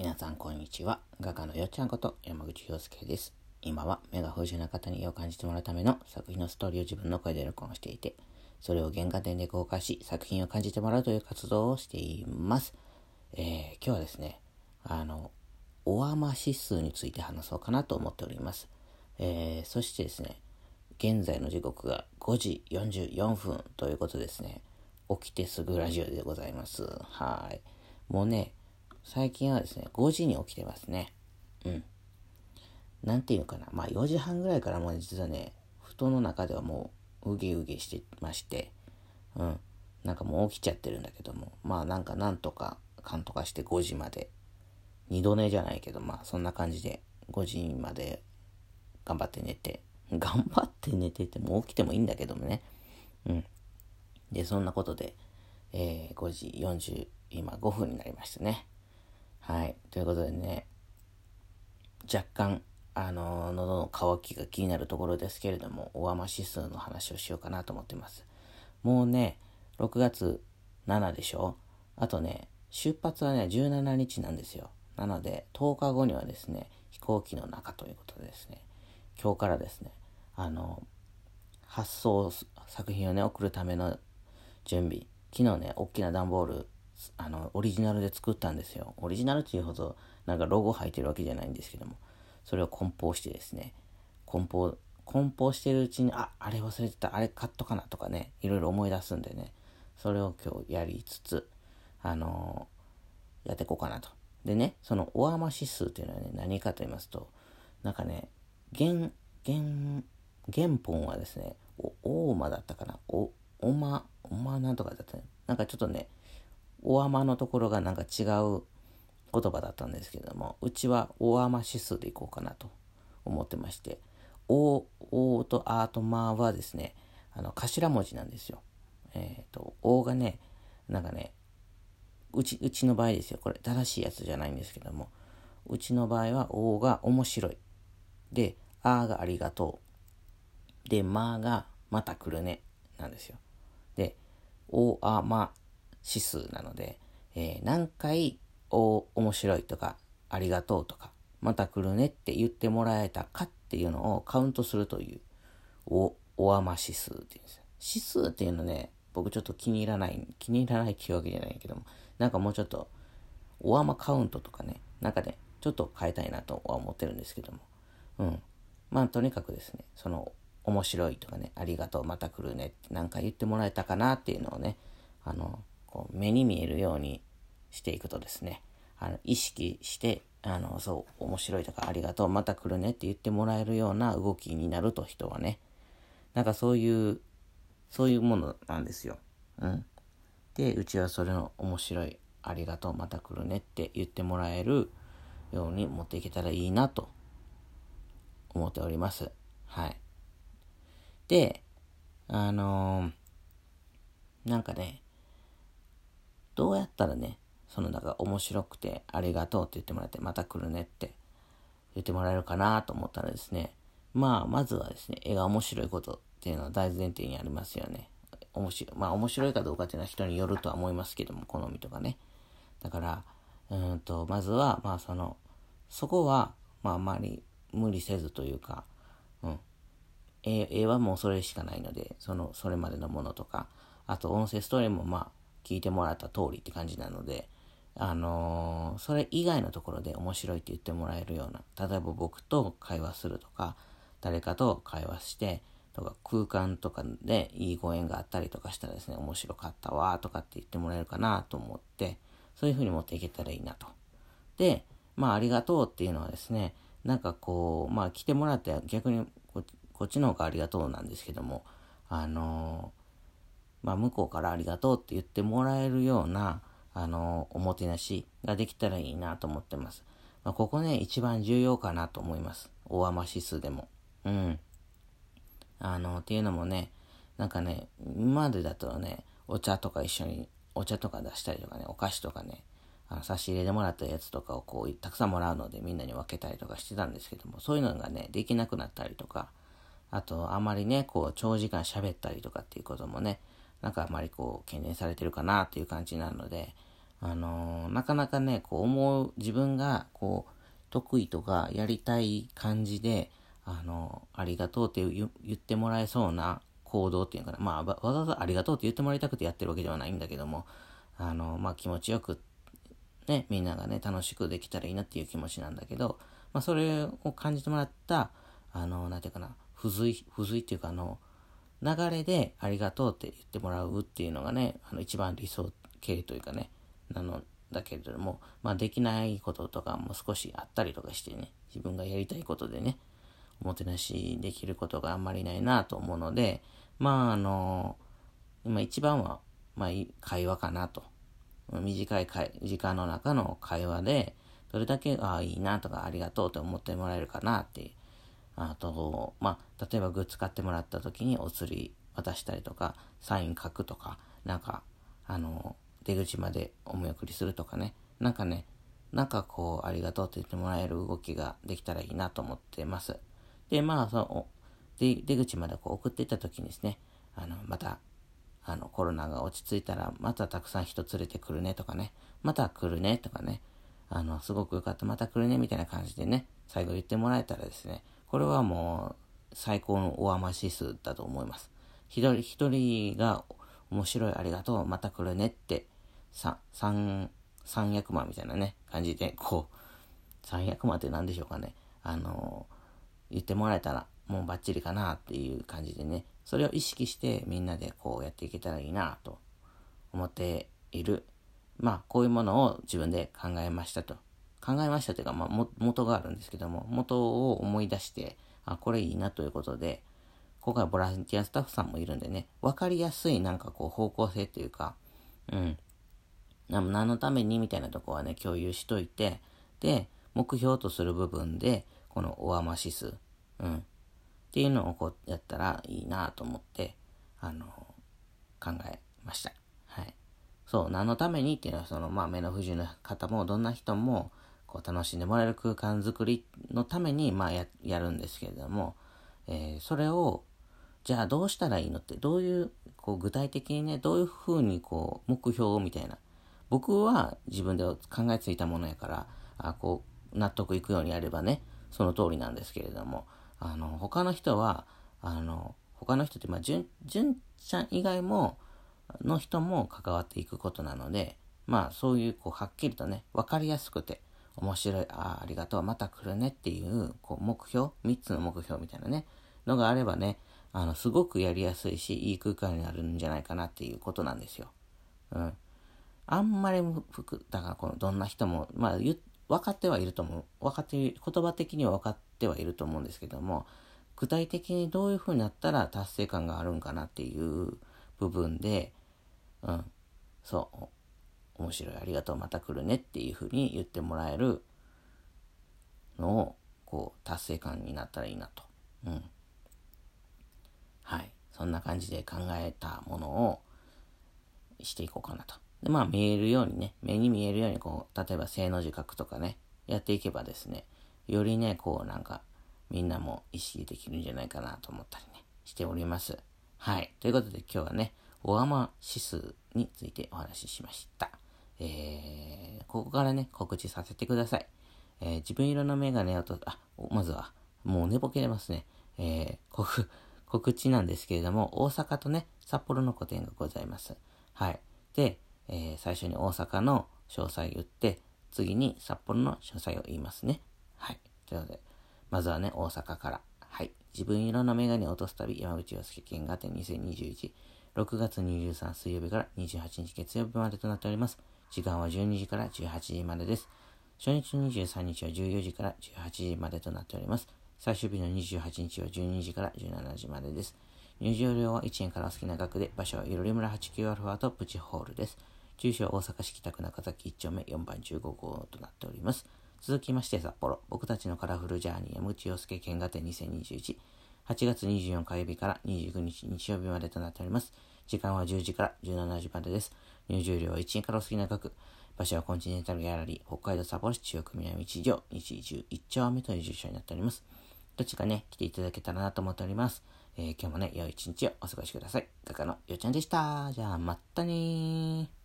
皆さんこんにちは。画家のよっちゃんこと山口洋介です。今は目が不自由な方に絵を感じてもらうための作品のストーリーを自分の声で録音していて、それを原画展で公開し作品を感じてもらうという活動をしています。えー、今日はですね、あの、オアマ指数について話そうかなと思っております。えー、そしてですね、現在の時刻が5時44分ということですね。起きてすぐラジオでございます。はい。もうね、最近はですね、5時に起きてますね。うん。なんていうのかな。まあ4時半ぐらいからもう実はね、布団の中ではもううげうげしてまして、うん。なんかもう起きちゃってるんだけども、まあなんかなんとか、かんとかして5時まで、二度寝じゃないけど、まあそんな感じで5時まで頑張って寝て、頑張って寝てても起きてもいいんだけどもね。うん。で、そんなことで、えー、5時40、今5分になりましたね。はい。ということでね、若干、あの、喉の渇きが気になるところですけれども、大雨指数の話をしようかなと思ってます。もうね、6月7でしょ？あとね、出発はね、17日なんですよ。なので、10日後にはですね、飛行機の中ということでですね、今日からですね、あの、発送作品をね、送るための準備。昨日ね、大きな段ボール、あの、オリジナルで作ったんですよ。オリジナルっていうほど、なんかロゴ入ってるわけじゃないんですけども、それを梱包してですね、梱包、梱包してるうちに、あ、あれ忘れてた、あれ買っとかなとかね、いろいろ思い出すんでね、それを今日やりつつ、あのー、やっていこうかなと。でね、その大雨指数っていうのはね、何かと言いますと、なんかね、原、原、原本はですね、お、大間だったかな、お、おま、おまなんとかだったね。なんかちょっとね、おあまのところがなんか違う言葉だったんですけども、うちはおあま指数でいこうかなと思ってまして、お、おとあとまはですね、あの、頭文字なんですよ。えっ、ー、と、おがね、なんかね、うち、うちの場合ですよ。これ正しいやつじゃないんですけども、うちの場合は、おが面白い。で、あがありがとう。で、まがまた来るね。なんですよ。で、お、あ、ま、指数なので、えー、何回、お、面白いとか、ありがとうとか、また来るねって言ってもらえたかっていうのをカウントするという、お、おあま指数っていうんですよ。指数っていうのね、僕ちょっと気に入らない、気に入らないっていうわけじゃないけども、なんかもうちょっと、おあまカウントとかね、なんかね、ちょっと変えたいなとは思ってるんですけども、うん。まあとにかくですね、その面白いとかね、ありがとう、また来るねってなんか言ってもらえたかなっていうのをね、あの、こう目に見えるようにしていくとですね、あの意識して、あの、そう、面白いとかありがとう、また来るねって言ってもらえるような動きになると人はね、なんかそういう、そういうものなんですよ。うん。で、うちはそれの面白い、ありがとう、また来るねって言ってもらえるように持っていけたらいいなと思っております。はい。で、あのー、なんかね、どうやったらね、そのなんか面白くてありがとうって言ってもらってまた来るねって言ってもらえるかなと思ったらですね、まあまずはですね、絵が面白いことっていうのは大前提にありますよね。面白い、まあ面白いかどうかっていうのは人によるとは思いますけども、好みとかね。だから、うんと、まずは、まあその、そこは、まああまり無理せずというか、うん、絵はもうそれしかないので、その、それまでのものとか、あと音声ストーリーもまあ、聞いてもらった通りって感じなので、あのー、それ以外のところで面白いって言ってもらえるような、例えば僕と会話するとか、誰かと会話して、とか空間とかでいいご縁があったりとかしたらですね、面白かったわとかって言ってもらえるかなと思って、そういう風に持っていけたらいいなと。で、まあありがとうっていうのはですね、なんかこう、まあ来てもらって逆にこっちの方がありがとうなんですけども、あの、まあ、向こうからありがとうって言ってもらえるような、あの、おもてなしができたらいいなと思ってます。まあ、ここね、一番重要かなと思います。大雨指数でも。うん。あの、っていうのもね、なんかね、今までだとね、お茶とか一緒に、お茶とか出したりとかね、お菓子とかね、あの差し入れでもらったやつとかをこう、たくさんもらうのでみんなに分けたりとかしてたんですけども、そういうのがね、できなくなったりとか、あと、あまりね、こう、長時間喋ったりとかっていうこともね、なんかあまりこう、懸念されてるかなっていう感じなので、あのー、なかなかね、こう思う、自分がこう、得意とかやりたい感じで、あのー、ありがとうって言ってもらえそうな行動っていうかな。まあ、わざわざありがとうって言ってもらいたくてやってるわけではないんだけども、あのー、まあ気持ちよく、ね、みんながね、楽しくできたらいいなっていう気持ちなんだけど、まあそれを感じてもらった、あの、なんていうかな、付随、付随っていうかあの、流れでありがとうって言ってもらうっていうのがね、あの一番理想形というかね、なのだけれども、まあできないこととかも少しあったりとかしてね、自分がやりたいことでね、おもてなしできることがあんまりないなと思うので、まああの、今一番は、まあ会話かなと。短い時間の中の会話で、どれだけ、ああ、いいなとか、ありがとうと思ってもらえるかなってあと、まあ、例えばグッズ買ってもらった時にお釣り渡したりとか、サイン書くとか、なんか、あの、出口までお見送りするとかね、なんかね、なんかこう、ありがとうって言ってもらえる動きができたらいいなと思ってます。で、まあ、その、出口までこう送っていった時にですね、あの、また、あの、コロナが落ち着いたら、またたくさん人連れてくるねとかね、また来るねとかね、あの、すごくよかった、また来るねみたいな感じでね、最後言ってもらえたらですね、これはもう最高の大甘指数だと思います。一人一人が面白いありがとう、また来るねって、三、三、三役間みたいなね、感じで、こう、三役間って何でしょうかね。あの言ってもらえたらもうバッチリかなっていう感じでね、それを意識してみんなでこうやっていけたらいいなと思っている。まあ、こういうものを自分で考えましたと。考えましたというか、まあ、元があるんですけども、元を思い出して、あ、これいいなということで、今回ボランティアスタッフさんもいるんでね、わかりやすいなんかこう方向性というか、うん。何のためにみたいなとこはね、共有しといて、で、目標とする部分で、このオアマ指数、うん。っていうのをこうやったらいいなと思って、あの、考えました。はい。そう、何のためにっていうのは、その、まあ、目の不自由な方も、どんな人も、こう楽しんでもらえる空間づくりのために、まあや、やるんですけれども、えー、それを、じゃあどうしたらいいのって、どういう、こう具体的にね、どういうふうにこう、目標みたいな。僕は自分で考えついたものやから、あこう、納得いくようにやればね、その通りなんですけれども、あの、他の人は、あの、他の人って、まあ、純、純ちゃん以外も、の人も関わっていくことなので、まあ、そういう、こう、はっきりとね、わかりやすくて、面白い、ああ、ありがとう、また来るねっていう、こう、目標、3つの目標みたいなね、のがあればね、あの、すごくやりやすいし、いい空間になるんじゃないかなっていうことなんですよ。うん。あんまり、だからこの、どんな人も、まあ、分かってはいると思う。分かっている、言葉的には分かってはいると思うんですけども、具体的にどういう風になったら達成感があるんかなっていう部分で、うん、そう、面白い、ありがとう、また来るねっていうふうに言ってもらえるのを、こう、達成感になったらいいなと。うん。はい。そんな感じで考えたものをしていこうかなと。で、まあ見えるようにね、目に見えるようにこう、例えば正の字書くとかね、やっていけばですね、よりね、こうなんか、みんなも意識できるんじゃないかなと思ったりね、しております。はい。ということで今日はね、オアマ指数についてお話ししました。えー、ここからね、告知させてください。えー、自分色のメガネをと、あ、まずは、もう寝ぼけれますね。えー、告、知なんですけれども、大阪とね、札幌の個展がございます。はい。で、えー、最初に大阪の詳細言って、次に札幌の詳細を言いますね。はい。ということで、まずはね、大阪から。はい。自分色のメガネを落とす旅、山口洋介見画展2021。6月23水曜日から28日月曜日までとなっております。時間は12時から18時までです。初日23日は14時から18時までとなっております。最終日の28日は12時から17時までです。入場料は1円からお好きな額で、場所はいろり村 89α とプチホールです。住所は大阪市北区中崎1丁目4番15号となっております。続きまして札幌、僕たちのカラフルジャーニー山口洋介見画展2021。8月24火曜日から29日日曜日までとなっております。時間は10時から17時までです。入場料は1円からお好きな額。場所はコンチネンタルギャラリー、北海道札幌市中央区南1条、日中1丁目という住所になっております。どっちかね、来ていただけたらなと思っております。えー、今日もね、良い一日をお過ごしください。画家のよちゃんでした。じゃあ、まったねー。